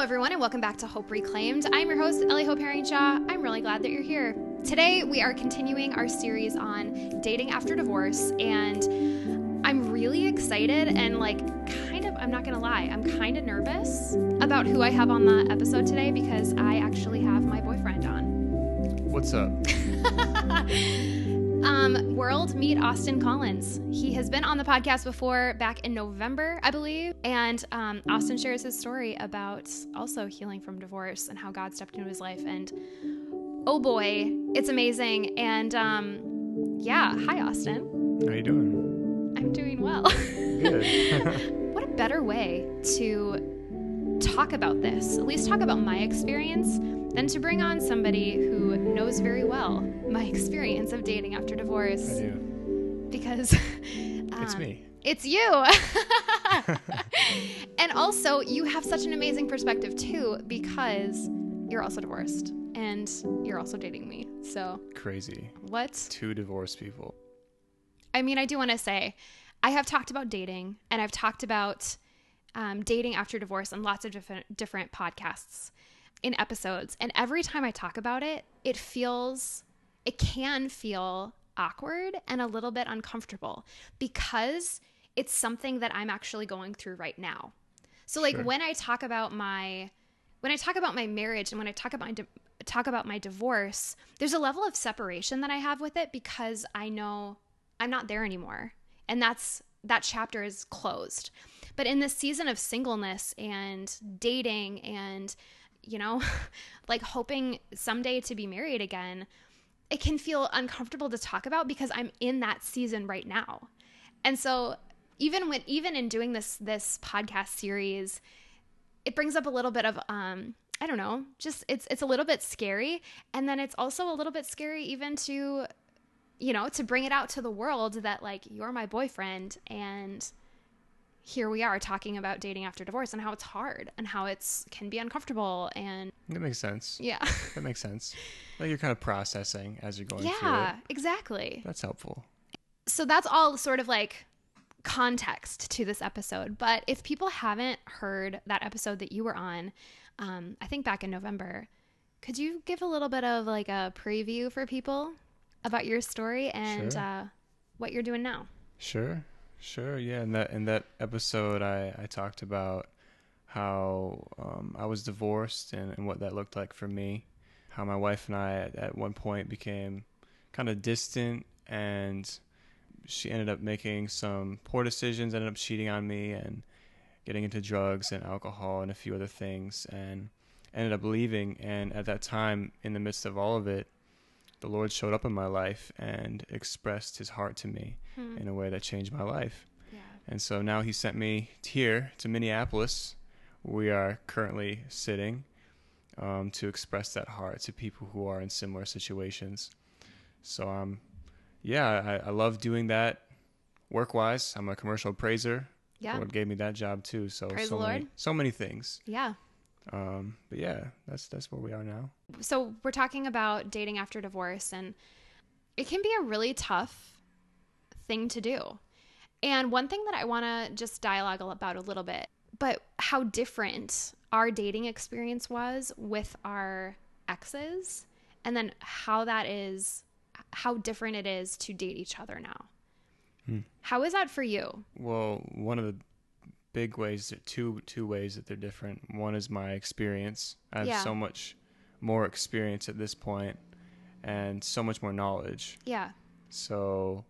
everyone, and welcome back to Hope Reclaimed. I'm your host, Ellie Hope Herringshaw. I'm really glad that you're here. Today, we are continuing our series on dating after divorce, and I'm really excited and like kind of, I'm not gonna lie, I'm kind of nervous about who I have on the episode today because I actually have my boyfriend on. What's up? Um, world meet Austin Collins. He has been on the podcast before back in November, I believe. And um, Austin shares his story about also healing from divorce and how God stepped into his life. And oh boy, it's amazing. And um, yeah, hi, Austin. How you doing? I'm doing well. Good. what a better way to talk about this, at least talk about my experience, than to bring on somebody who knows very well my experience of dating after divorce. I do. Because It's um, me. It's you. and also, you have such an amazing perspective too, because you're also divorced and you're also dating me. So, Crazy. what? Two divorced people. I mean, I do want to say, I have talked about dating and I've talked about um, dating after divorce on lots of different different podcasts in episodes. And every time I talk about it, it feels, it can feel awkward and a little bit uncomfortable because it's something that I'm actually going through right now. So, like Sure. when I talk about my when I talk about my marriage and when I talk about my di- talk about my divorce, there's a level of separation that I have with it because I know I'm not there anymore. And that's that chapter is closed. But in this season of singleness and dating and you know, like hoping someday to be married again, it can feel uncomfortable to talk about because I'm in that season right now. And so even when even in doing this this podcast series, it brings up a little bit of um I don't know, just it's it's a little bit scary and then it's also a little bit scary even to you know, to bring it out to the world that like you're my boyfriend and here we are talking about dating after divorce and how it's hard and how it's can be uncomfortable and That makes sense. yeah. That makes sense. Like you're kind of processing as you're going through yeah, exactly. That's helpful. so that's all sort of like context to this episode. But if people haven't heard that episode that you were on, um, I think back in November, could you give a little bit of like a preview for people about your story and Sure. uh, what you're doing now? Sure. Sure. Yeah. In that in that episode, I I talked about how um, I was divorced and, and what that looked like for me. How my wife and I at, at one point became kind of distant, and she ended up making some poor decisions. Ended up cheating on me and getting into drugs and alcohol and a few other things, and ended up leaving. And at that time, in the midst of all of it, the Lord showed up in my life and expressed His heart to me Hmm. in a way that changed my life. Yeah. And so now he sent me here to Minneapolis. We are currently sitting um, to express that heart to people who are in similar situations. So um, yeah, I, I love doing that work wise. I'm a commercial appraiser. Yeah. Lord gave me that job too. So Praise so the many so many things. Yeah. Um, but yeah, that's that's where we are now. so we're talking about dating after divorce and it can be a really tough thing to do and one thing that i want to just dialogue about a little bit but how different our dating experience was with our exes and then how that is how different it is to date each other now Hmm. how is that for you Well, one of the big ways, that two two ways that they're different. One is my experience. I have Yeah. so much more experience at this point, and so much more knowledge. yeah So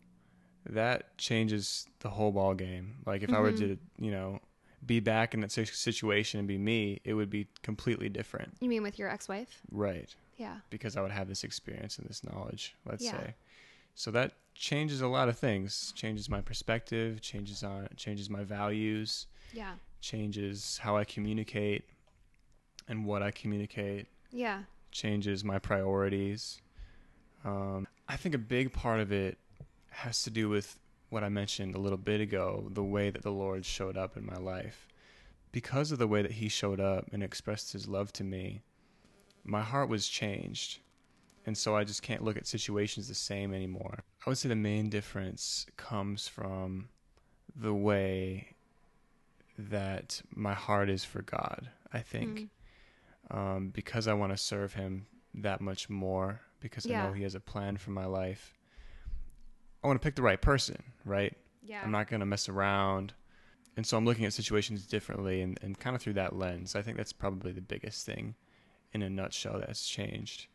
that changes the whole ball game. Like if I were to, mm-hmm. you know, be back in that situation and be me, it would be completely different. you mean with your ex-wife Right. yeah Because I would have this experience and this knowledge, let's Yeah. say. So that changes a lot of things. Changes my perspective, changes on changes my values, yeah changes how I communicate and what I communicate, yeah changes my priorities. Um, I think a big part of it has to do with what I mentioned a little bit ago the way that the Lord showed up in my life. Because of the way that He showed up and expressed His love to me, my heart was changed. And so I just can't look at situations the same anymore. I would say the main difference comes from the way that my heart is for God, I think. Mm. um, because I want to serve Him that much more because I know He has a plan for my life. I want to pick the right person, right? Yeah. I'm not going to mess around. And so I'm looking at situations differently and, and kind of through that lens. I think that's probably the biggest thing in a nutshell that's changed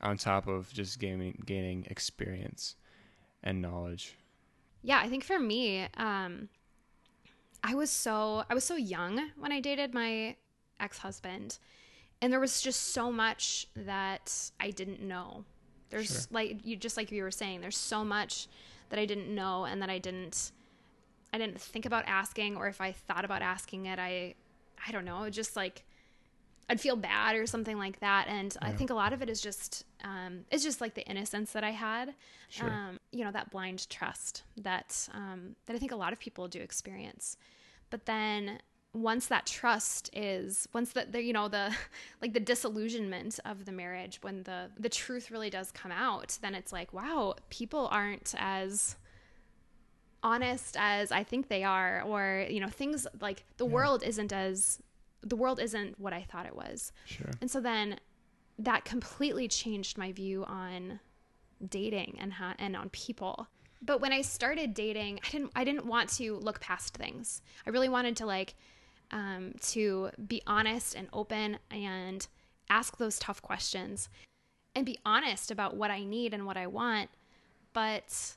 on top of just gaining, gaining experience and knowledge. Yeah, I think for me, um, I was so I was so young when I dated my ex-husband, and there was just so much that I didn't know. There's Sure. like you just like you were saying, there's so much that I didn't know and that I didn't I didn't think about asking or if I thought about asking it, I I don't know, just like I'd feel bad or something like that. And I think a lot of it is just um, it's just like the innocence that I had Sure. um, you know that blind trust that um, that I think a lot of people do experience. But then once that trust is once that the you know the like the disillusionment of the marriage when the the truth really does come out then it's like wow people aren't as honest as i think they are or you know things like the Yeah. world isn't as the world isn't what i thought it was Sure. and so then that completely changed my view on dating and how, and on people. But when I started dating, I didn't I didn't want to look past things. I really wanted to like um, to be honest and open and ask those tough questions and be honest about what I need and what I want. But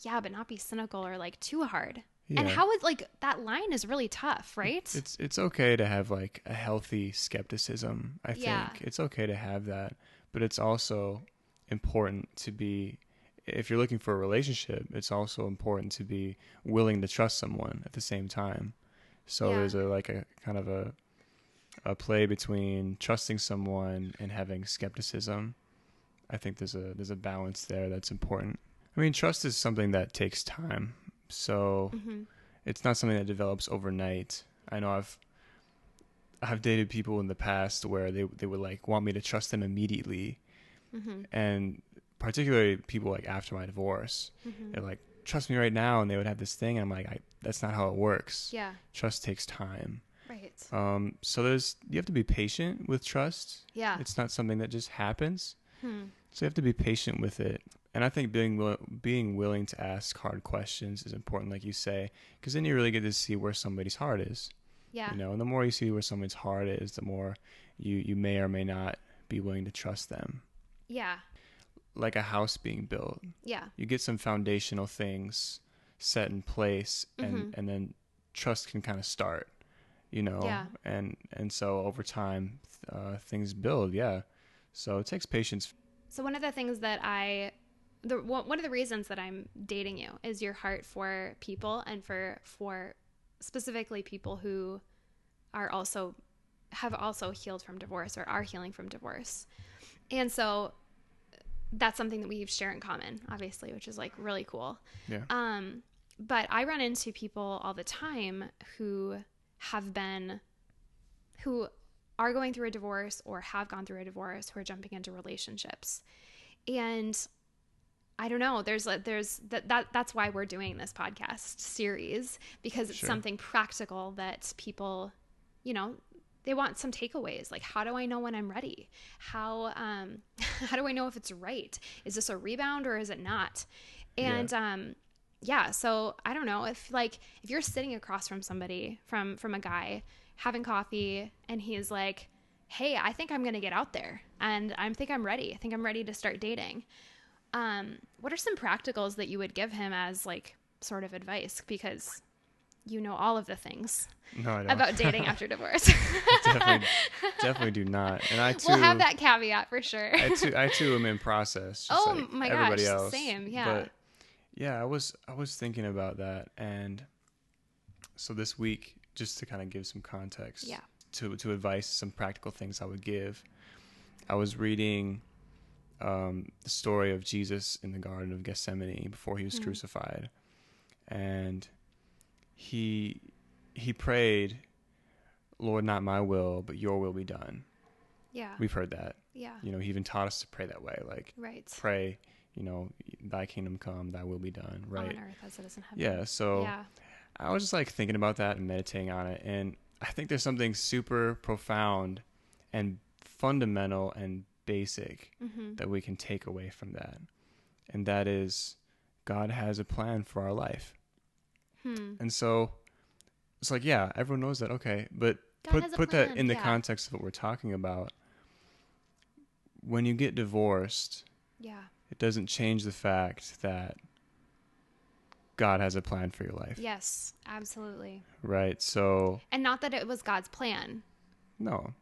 yeah, but not be cynical or like too hard. And how would like that line is really tough, right? It's it's okay to have like a healthy skepticism. I think Yeah. it's okay to have that, but it's also important to be if you're looking for a relationship, it's also important to be willing to trust someone at the same time. So Yeah. there's a like a kind of a a play between trusting someone and having skepticism. I think there's a there's a balance there that's important. I mean, trust is something that takes time. So hmm it's not something that develops overnight. I know I've I've dated people in the past where they they would like want me to trust them immediately, hmm and particularly people like after my divorce, hmm they're like trust me right now, and they would have this thing, and I'm like, I, that's not how it works. Yeah, Trust takes time. right. Um, so there's you have to be patient with trust. Yeah. It's not something that just happens. Hmm. So you have to be patient with it. And I think being being willing to ask hard questions is important, like you say, because then you really get to see where somebody's heart is. Yeah. You know, and the more you see where someone's heart is, the more you you may or may not be willing to trust them. Yeah. Like a house being built, Yeah. you get some foundational things set in place, and Mhm. and then trust can kind of start. You know, Yeah. and and so over time, uh, things build. Yeah, so it takes patience. So one of the things that I the one one of the reasons that I'm dating you is your heart for people and for for specifically people who are also have also healed from divorce or are healing from divorce. And so that's something that we share in common, obviously, which is like really cool. Yeah. Um, but I run into people all the time who have been, who are going through a divorce or have gone through a divorce, who are jumping into relationships, and I don't know. There's there's that that that's why we're doing this podcast series because it's Sure. something practical that people, you know, they want some takeaways. Like, how do I know when I'm ready? How um, how do I know if it's right? Is this a rebound or is it not? And um, yeah. So I don't know if like if you're sitting across from somebody from from a guy having coffee and he's like, "Hey, I think I'm gonna get out there and I think I'm ready. I think I'm ready to start dating." Um, what are some practicals that you would give him as like sort of advice because you know all of the things No, I don't. about dating after divorce. definitely, definitely do not. And I too, we'll have that caveat for sure. I too, I too am in process. Oh like my everybody gosh, else. same, yeah. But yeah, I was, I was thinking about that, and so this week, just to kind of give some context, Yeah. to to advice, some practical things I would give. I was reading um, the story of Jesus in the Garden of Gethsemane before he was Mhm. crucified, and he he prayed, "Lord, not my will, but Your will be done." yeah. We've heard that. Yeah. You know, he even taught us to pray that way, like Right. pray, you know, Thy kingdom come, Thy will be done, right? On earth as it is in heaven. Yeah. So Yeah. I was just like thinking about that and meditating on it, and I think there's something super profound and fundamental and basic Mm-hmm. that we can take away from that. And that is God has a plan for our life. Hmm. And so it's like, yeah, everyone knows that. Okay. But God put put that in the yeah. context of what we're talking about. When you get divorced, Yeah. it doesn't change the fact that God has a plan for your life. Yes, absolutely. Right? So, And not that it was God's plan. no.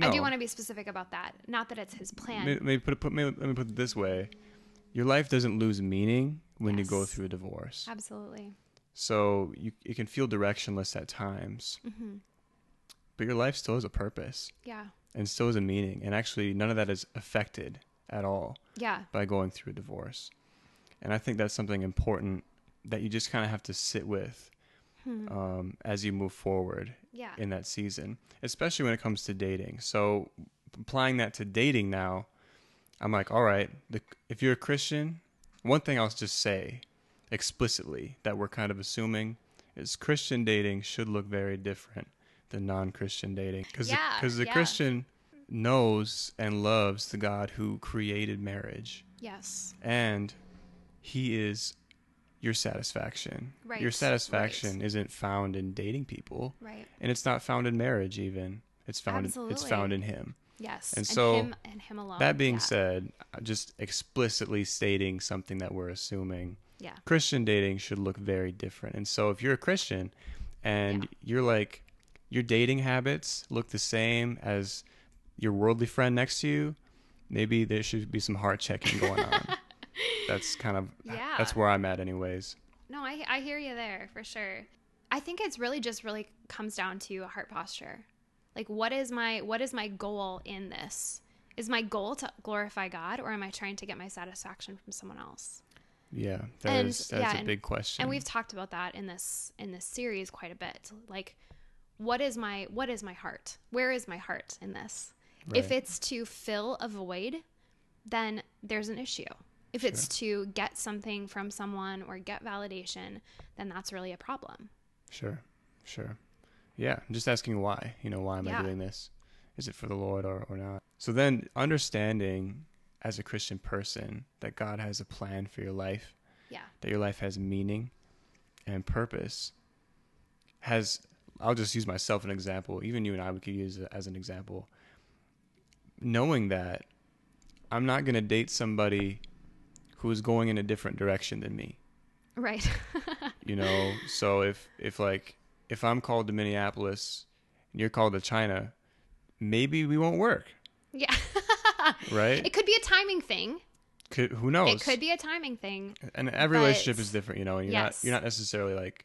I do want to be specific about that. Not that it's his plan. Maybe, maybe put put maybe, let me put it this way: your life doesn't lose meaning when you go through a divorce. Absolutely. So you it can feel directionless at times, hmm but your life still has a purpose Yeah. and still has a meaning. And actually, none of that is affected at all Yeah. by going through a divorce. And I think that's something important that you just kind of have to sit with Hmm. um, as you move forward yeah. in that season, especially when it comes to dating. So applying that to dating now, I'm like, all right, the, if you're a Christian, one thing I'll just say explicitly that we're kind of assuming is Christian dating should look very different than non-Christian dating because Yeah, the, yeah. Christian knows and loves the God who created marriage yes. and he is your satisfaction. Right, Your satisfaction isn't found in dating people Right. and it's not found in marriage even it's found it's found in him Yes. And so, him and him alone. that being yeah. said uh, just explicitly stating something that we're assuming Yeah. christian dating should look very different and so if you're a christian and Yeah. you're like your dating habits look the same as your worldly friend next to you maybe there should be some heart checking going on that's kind of Yeah. that's where i'm at anyways No, I I hear you there for sure. I think it's really just really comes down to a heart posture. Like what is my what is my goal in this? Is my goal to glorify God or am I trying to get my satisfaction from someone else? yeah that And- is- that's yeah, a and- big question And we've talked about that in this in this series quite a bit. Like what is my what is my heart? Where is my heart in this? If it's to fill a void, then there's an issue. If it's to get something from someone or get validation, then that's really a problem. Sure, sure. Yeah, I'm just asking why. You know, why am Yeah. I doing this? Is it for the Lord or, or not? So then, understanding as a Christian person that God has a plan for your life, Yeah. that your life has meaning and purpose, has, I'll just use myself an example. Even you and I, we could use it as an example. Knowing that I'm not going to date somebody who is going in a different direction than me Right. you know so if if like if i'm called to minneapolis and you're called to china maybe we won't work yeah. right it could be a timing thing. could, who knows It could be a timing thing. and every but- relationship is different you know and you're Yes. not you're not necessarily like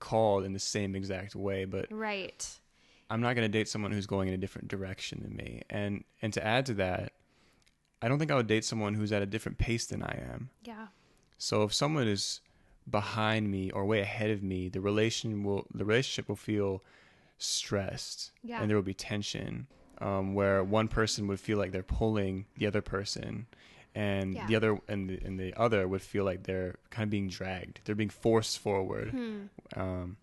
called in the same exact way but Right. i'm not going to date someone who's going in a different direction than me and and to add to that i don't think i would date someone who's at a different pace than i am Yeah. So if someone is behind me or way ahead of me, the relation will the relationship will feel stressed, Yeah. and there will be tension, um, where one person would feel like they're pulling the other person, and Yeah. the other and the, and the other would feel like they're kind of being dragged. They're being forced forward, Hmm. um,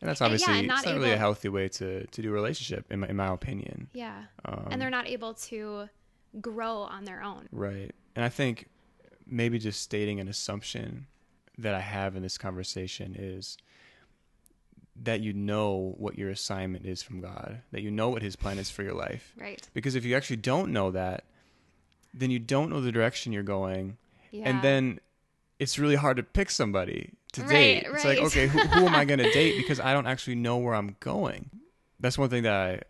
and that's yeah, obviously and not it's not really a healthy way to to do a relationship, in my, in my opinion. Yeah. Um, and they're not able to grow on their own. Right. And I think maybe just stating an assumption that I have in this conversation is that you know what your assignment is from God, that you know what His plan is for your life. Right. Because if you actually don't know that, then you don't know the direction you're going. Yeah. And then it's really hard to pick somebody to Right, date. It's like, okay, who, who am I going to date? Because I don't actually know where I'm going. That's one thing that I,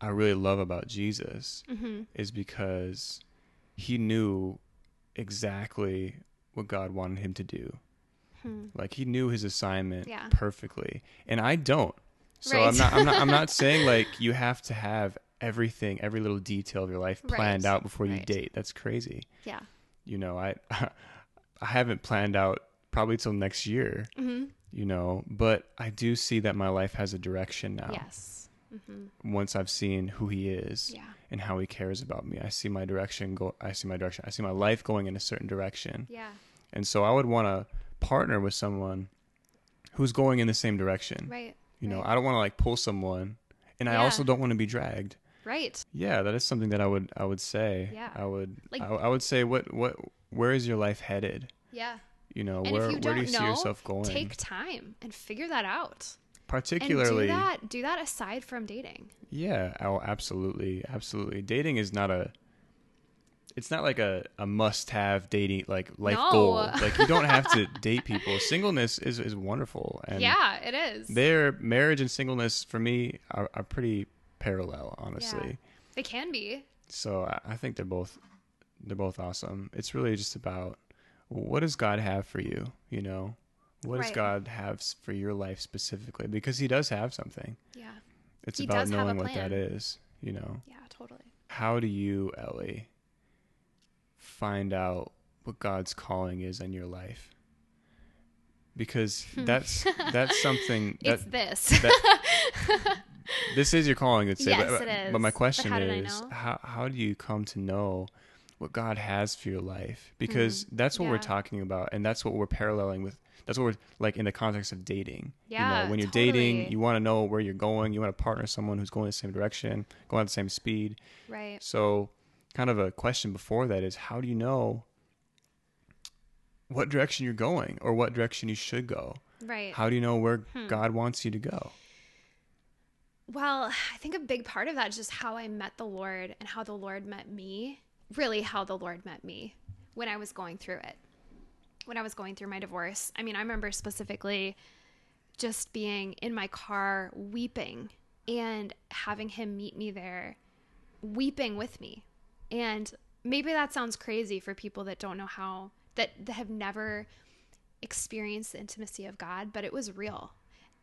I really love about Jesus hmm is because he knew exactly what God wanted him to do. Hmm. Like he knew his assignment Yeah. perfectly, and I don't. So Right. I'm not. I'm not. I'm not saying like you have to have everything, every little detail of your life planned Right. out before you Right. date. That's crazy. Yeah. You know, I I haven't planned out probably till next year. hmm You know, but I do see that my life has a direction now. Yes. Hmm Once I've seen who he is Yeah. and how he cares about me. I see my direction go I see my direction. I see my life going in a certain direction. Yeah. And so I would want to partner with someone who's going in the same direction. Right. You know. I don't want to like pull someone and I also don't want to be dragged. Right. Yeah, that is something that I would I would say. Yeah. I would Like- I, I would say what what where is your life headed? Yeah. You know, And where if you where don't do you see know, yourself going? take time and figure that out. Particularly and do that do that aside from dating. Yeah, oh absolutely. Absolutely. Dating is not a it's not like a, a must have dating like life No. goal. Like you don't have to date people. Singleness is, is wonderful. And yeah, it is. their marriage and singleness for me are, are pretty parallel, honestly. They can be. So I, I think they're both they're both awesome. It's really just about what does God have for you, you know? What does God have for your life specifically? Because he does have something. Yeah. It's He about does have a knowing what that is, you know. Yeah, totally. How do you, Ellie, find out what God's calling is in your life? Because that's that's something that it's this. that- this is your calling. It's Yes, but, it is. But my question how did is, how how do you come to know what God has for your life? Because that's what we're Mm, talking about, and that's what we're paralleling with. That's what we're like in the context of dating. you Yeah, know, when you're totally. dating, you want to know where you're going. You want to partner someone who's going the same direction, going at the same speed. right. So, kind of a question before that is, how do you know what direction you're going, or what direction you should go? Right. How do you know where Hmm. God wants you to go? Well, I think a big part of that is just how I met the Lord and how the Lord met me. Really, how the Lord met me when I was going through it. When I was going through my divorce. I mean, I remember specifically just being in my car weeping and having him meet me there, weeping with me. And maybe that sounds crazy for people that don't know how, that, that have never experienced the intimacy of God, but it was real.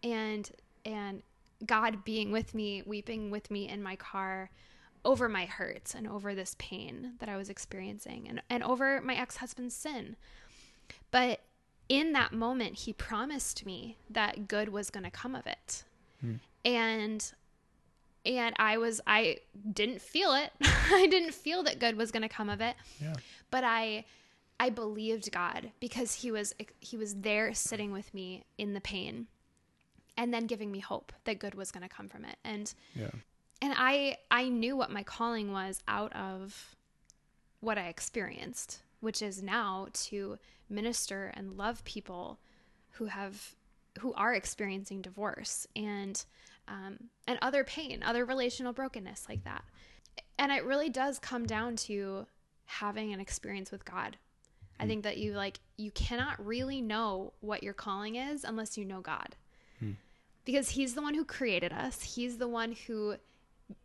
And, and, God being with me, weeping with me in my car over my hurts and over this pain that I was experiencing and, and over my ex husband's sin. But in that moment, he promised me that good was going to come of it. Hmm. And and I was I didn't feel it. I didn't feel that good was going to come of it Yeah. but I I believed God because he was he was there sitting with me in the pain and then giving me hope that good was going to come from it and Yeah. and I I knew what my calling was out of what I experienced which is now to minister and love people who have who are experiencing divorce and um, and other pain other relational brokenness like that and it really does come down to having an experience with God. I think that you like you cannot really know what your calling is unless you know God. Because he's the one who created us. He's the one who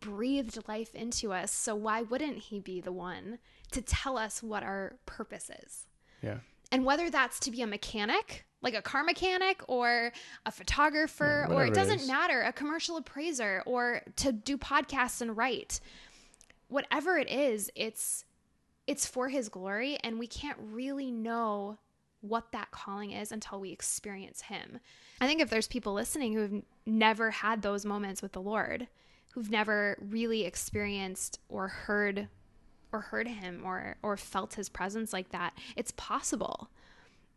breathed life into us. So why wouldn't he be the one to tell us what our purpose is? Yeah. And whether that's to be a mechanic, like a car mechanic, or a photographer, Yeah, or it doesn't is. matter, a commercial appraiser, or to do podcasts and write, whatever it is, it's it's for his glory, and we can't really know what that calling is until we experience him. I think if there's people listening who have never had those moments with the Lord, who've never really experienced or heard or heard him or or felt his presence like that, it's possible.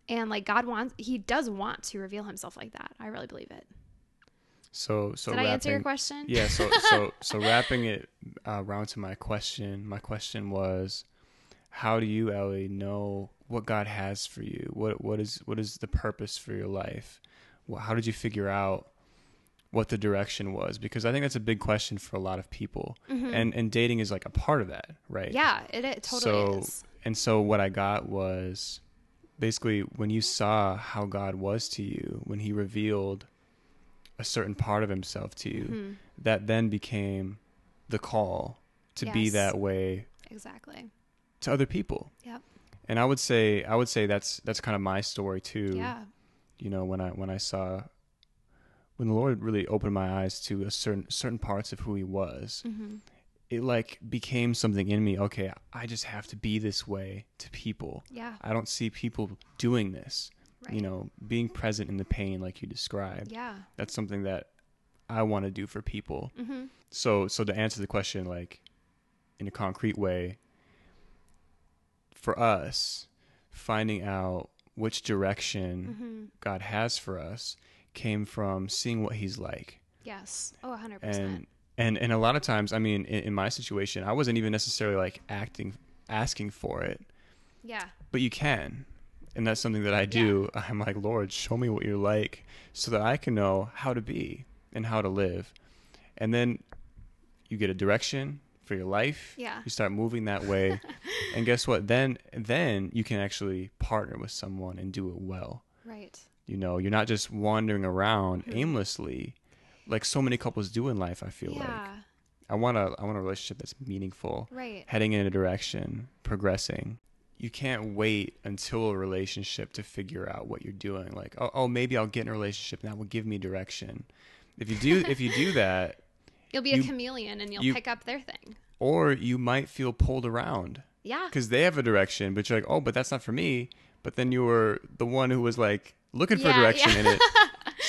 And like God wants he does want to reveal himself like that. I really believe it. So so Did wrapping, I answer your question? Yeah, so so so wrapping it uh, around to my question. My question was, how do you, Ellie, know what God has for you? What what is what is the purpose for your life? How did you figure out what the direction was? Because I think that's a big question for a lot of people, and and dating is like a part of that, right? Mm-hmm. Yeah, it, it totally so is. and so what I got was basically when you saw how God was to you, when He revealed a certain part of Himself to you, Mm-hmm. that then became the call to be that way Exactly. to other people. Yep. And I would say I would say that's that's kind of my story too. Yeah. You know, when I when I saw when the Lord really opened my eyes to a certain certain parts of who He was, hmm it like became something in me. Okay, I just have to be this way to people. Yeah. I don't see people doing this. Right. You know, being present in the pain like you described. Yeah. That's something that I want to do for people. hmm So so to answer the question like in a concrete way for us finding out which direction hmm God has for us came from seeing what he's like Yes. Oh, 100%. and and and a lot of times, I mean, in, in my situation, I wasn't even necessarily like acting asking for it, Yeah. but you can. And that's something that I do. I'm like, Lord, show me what you're like so that I can know how to be and how to live. And then you get a direction for your life. Yeah. You start moving that way. and guess what? Then then you can actually partner with someone and do it well. Right. You know, you're not just wandering around Mhm. aimlessly like so many couples do in life, I feel like. I want a I want a relationship that's meaningful Right. heading in a direction, progressing. You can't wait until a relationship to figure out what you're doing. Like, oh, oh, maybe I'll get in a relationship and that will give me direction. If you do, if you do that, You'll be a chameleon and you'll you- pick up their thing. or you might feel pulled around Yeah. because they have a direction, but you're like, oh, but that's not for me. But then you were the one who was like looking for Yeah, direction yeah. in it.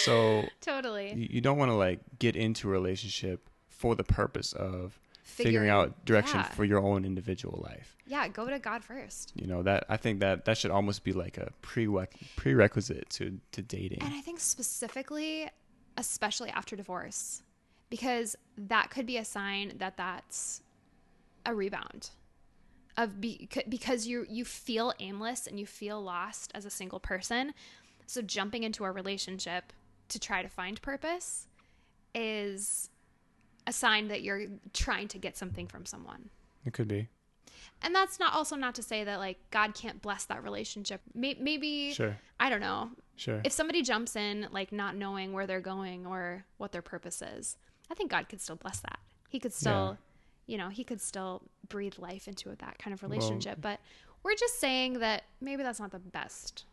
So Totally. you, you don't want to like get into a relationship for the purpose of figuring Figuring- out direction yeah. for your own individual life. Yeah. Go to God first. you know that i think that that should almost be like a prereq- prerequisite to to dating And I think specifically, especially after divorce, because that could be a sign that that's a rebound of be, because you you feel aimless and you feel lost as a single person. So jumping into a relationship to try to find purpose is a sign that you're trying to get something from someone. it could be. And that's not also not to say that like God can't bless that relationship. Maybe sure. I don't know. Sure. If somebody jumps in like not knowing where they're going or what their purpose is i think god could still bless that. He could still you know he could still breathe life into that kind of relationship. But we're just saying that maybe that's not the best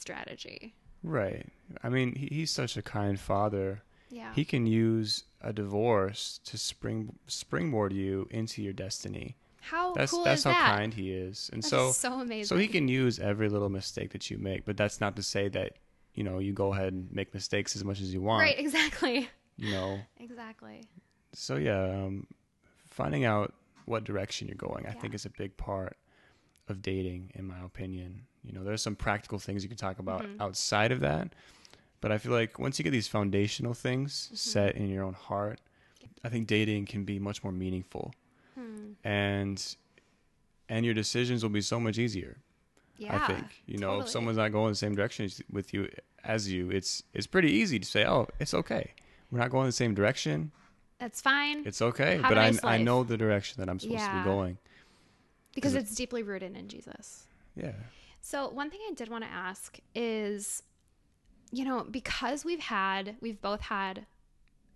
strategy. Right. I mean he, he's such a kind father. Yeah. He can use a divorce to spring springboard you into your destiny. How that's cool that's is how that? kind he is. And That so is so amazing so he can use every little mistake that you make but that's not to say that you know you go ahead and make mistakes as much as you want. Right exactly. You know? Exactly. So yeah um, finding out what direction you're going i Yeah. think is a big part of dating in my opinion you know there's some practical things you can talk about Mhm. outside of that. But i feel like once you get these foundational things Mhm. set in your own heart i think dating can be much more meaningful. Hmm. and and your decisions will be so much easier yeah i think. You know if someone's not going the same direction with you as you it's it's pretty easy to say oh it's okay. We're not going the same direction. That's fine. It's okay Have but I, nice I life. know the direction that i'm supposed to be going. Because it- it's deeply rooted in jesus. Yeah So, one thing I did want to ask is, you know, because we've had, we've both had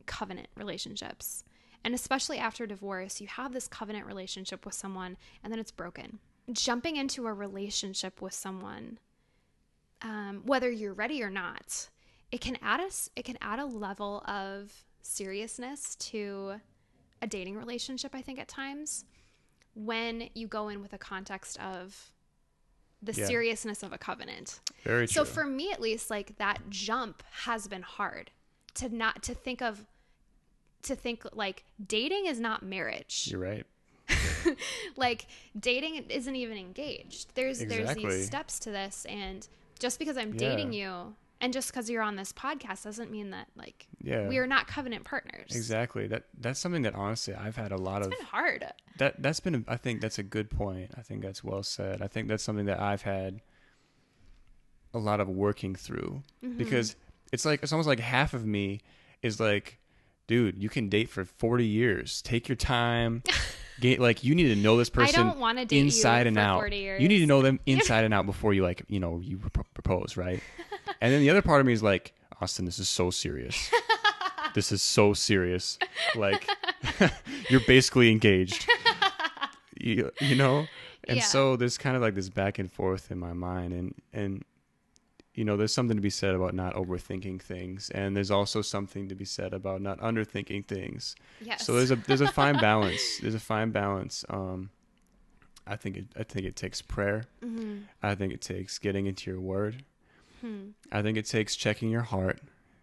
covenant relationships, and especially after divorce, you have this covenant relationship with someone and then it's broken. Jumping into a relationship with someone, um, whether you're ready or not, it can add us, it can add a level of seriousness to a dating relationship, I think, at times when you go in with a context of the Yeah. seriousness of a covenant. very true. So for me at least like that jump has been hard to not to think of to think like dating is not marriage. you're right like dating isn't even engaged. There's there's these steps to this and just because I'm Yeah. dating you and just because you're on this podcast doesn't mean that like yeah we are not covenant partners. exactly that that's something that honestly i've had a lot of been hard. that that's been a, i think that's a good point i think that's well said i think that's something that i've had a lot of working through Mhm. because it's like it's almost like half of me is like dude you can date for 40 years take your time get like you need to know this I person don't want to date inside you and for out 40 years. you need to know them inside and out before you like you know you pro- propose right and then the other part of me is like austin this is so serious. This is so serious. Like you're basically engaged. You, you know? And Yeah. so there's kind of like this back and forth in my mind. And and you know there's something to be said about not overthinking things. And there's also something to be said about not underthinking things. Yes. so there's a there's a fine balance. There's a fine balance. Um i think it i think it takes prayer. Mhm. i think it takes getting into your word Hmm. I think it takes checking your heart,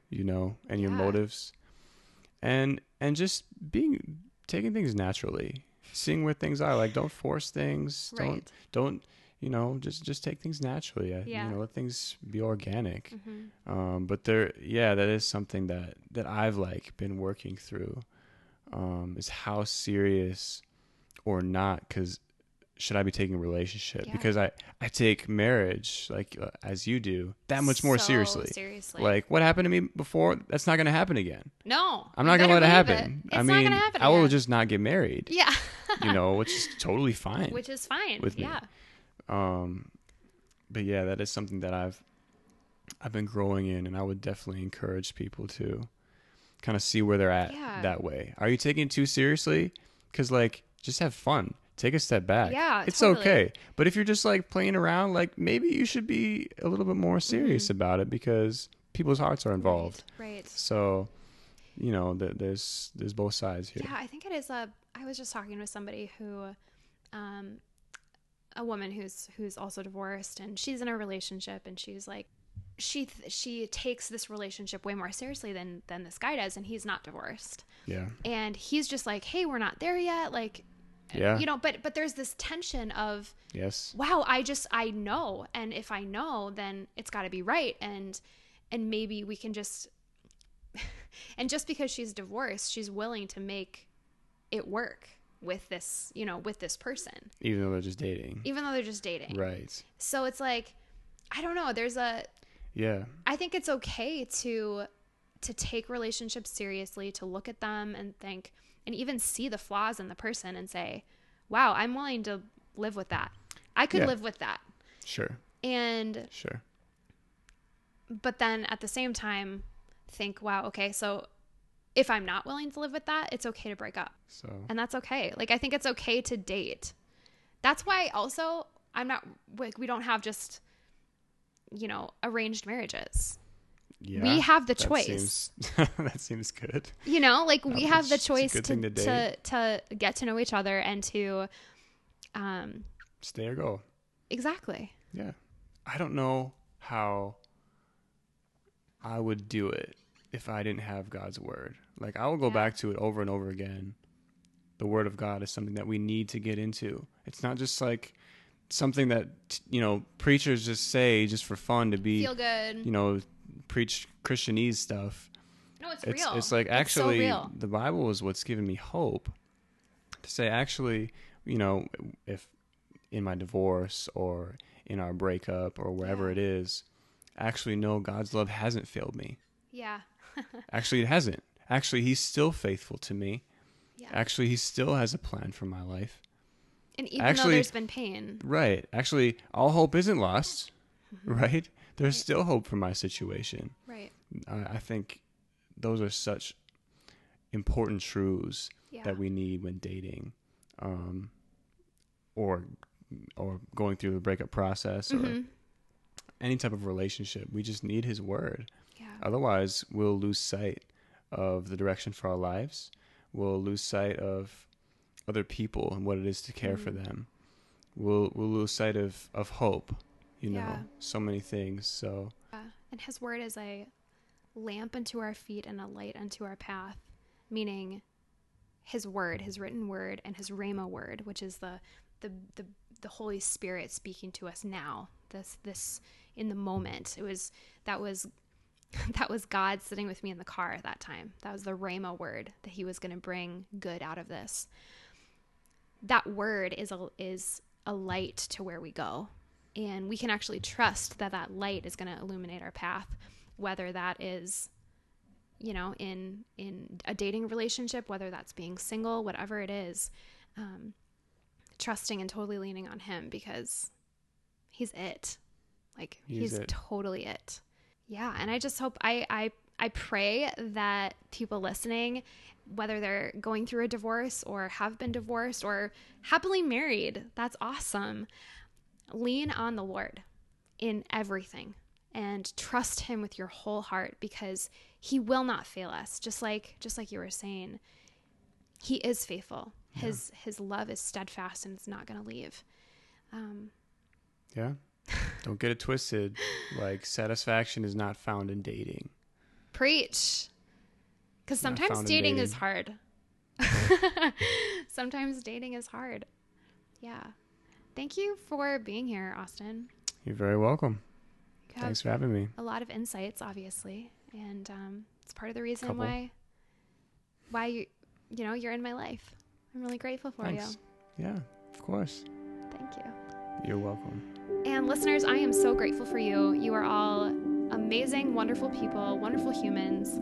you know, and your Yeah. motives, and and just being taking things naturally, seeing where things are. Like, don't force things. Don't Right. don't you know just just take things naturally. uh, Yeah. You know, let things be organic. Mhm. Um, but there, yeah, that is something that that I've like been working through. um, is how serious or not because should I be taking a relationship? Yeah. Because I I take marriage like uh, as you do that much more So seriously. Seriously. Like what happened to me before, that's not going to happen again. no. I'm not going to let it happen. It's I not mean, gonna happen I will again. just not get married. Yeah. You know, which is totally fine. Which is fine. with me. yeah. Um, but yeah, that is something that I've I've been growing in, and I would definitely encourage people to kind of see where they're at Yeah. that way. Are you taking it too seriously? Because like, just have fun. Take a step back. Yeah, it's totally. okay. But if you're just like playing around, like maybe you should be a little bit more serious Mm-hmm. about it because people's hearts are involved. Right. right. So, you know, th- there's there's both sides here. Yeah, I think it is a. I was just talking with somebody who, um, a woman who's who's also divorced, and she's in a relationship, and she's like, she th- she takes this relationship way more seriously than than this guy does, and he's not divorced, Yeah. and he's just like, hey, we're not there yet, like, Yeah. you know, but but there's this tension of Yes. wow i just i know and if i know then it's got to be right and and maybe we can just and just because she's divorced she's willing to make it work with this you know with this person Even though they're just dating. even though they're just dating Right. so it's like i don't know there's a Yeah. i think it's okay to to take relationships seriously to look at them and think and even see the flaws in the person and say wow i'm willing to live with that i could Yeah. live with that Sure. and Sure. but then at the same time think wow okay so if i'm not willing to live with that it's okay to break up So. and that's okay like i think it's okay to date that's why also i'm not like we don't have just you know arranged marriages Yeah, we have the that choice Seems, that seems good. you know like we Um, have the it's- it's a choice to, to to to get to know each other and to um Stay or go. exactly Yeah. I don't know how I would do it if I didn't have God's word. Like I will go Yeah. back to it over and over again. The word of God is something that we need to get into. It's not just like something that you know preachers just say just for fun to be feel good you know preach Christianese stuff. no it's, it's real. it's like so actually real. the Bible is what's given me hope to say actually you know if in my divorce or in our breakup or wherever Yeah. it is actually no God's love hasn't failed me. Yeah. Actually it hasn't. Actually he's still faithful to me. Yeah. Actually he still has a plan for my life. And even actually- though there's been pain. right. Actually all hope isn't lost Mm-hmm. right there's still hope for my situation right I, I think those are such important truths yeah that we need when dating, um, or or going through the breakup process or Mhm. any type of relationship. We just need His Word. yeah Otherwise, we'll lose sight of the direction for our lives. We'll lose sight of other people and what it is to care for Mhm. them. We'll we'll lose sight of of hope. You know, Yeah. so many things. So Yeah. And his word is a lamp unto our feet and a light unto our path, meaning his word, his written word, and his rhema word, which is the the the, the Holy Spirit speaking to us now. This this in the moment. It was that was that was God sitting with me in the car at that time. That was the rhema word that he was going to bring good out of this. That word is a is a light to where we go and we can actually trust that that light is going to illuminate our path whether that is you know in in a dating relationship whether that's being single whatever it is um, trusting and totally leaning on him because he's it. Like He's he's, it. totally it. Yeah and i just hope i i i pray that people listening whether they're going through a divorce or have been divorced or happily married that's awesome lean on the Lord in everything and trust him with your whole heart because he will not fail us. Just like just like you were saying he is faithful. His his love is steadfast and it's not going to leave. Um yeah, don't get it twisted. Like satisfaction is not found in dating. preach. Because sometimes in dating, is hard. Sometimes dating is hard. Yeah thank you for being here austin You're very welcome. you Thanks for having me. a lot of insights obviously and um, it's part of the reason Couple. why why you you know, you're in my life. I'm really grateful for Thanks. you. Yeah, of course. Thank you. You're welcome. And listeners, I am so grateful for you. You are all amazing, wonderful people, wonderful humans.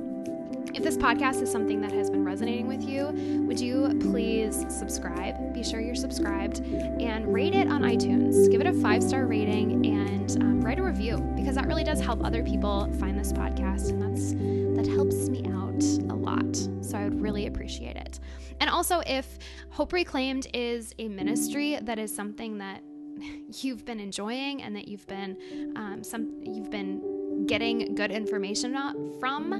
If this podcast is something that has been resonating with you, would you please subscribe? Be sure you're subscribed and rate it iTunes. Give it a five star rating and um, write a review because that really does help other people find this podcast, and that's that helps me out a lot. So I would really appreciate it. And also, if Hope Reclaimed is a ministry that is something that you've been enjoying and that you've been um, some you've been getting good information from,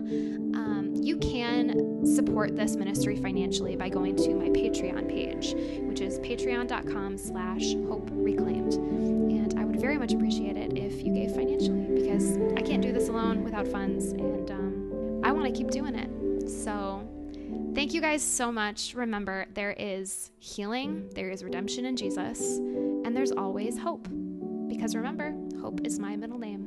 um, you can support this ministry financially by going to my Patreon page, which is patreon.com slash hope reclaimed. And I would very much appreciate it if you gave financially because I can't do this alone without funds and um, I want to keep doing it. So thank you guys so much. Remember, there is healing, there is redemption in Jesus, and there's always hope. Because remember, hope is my middle name.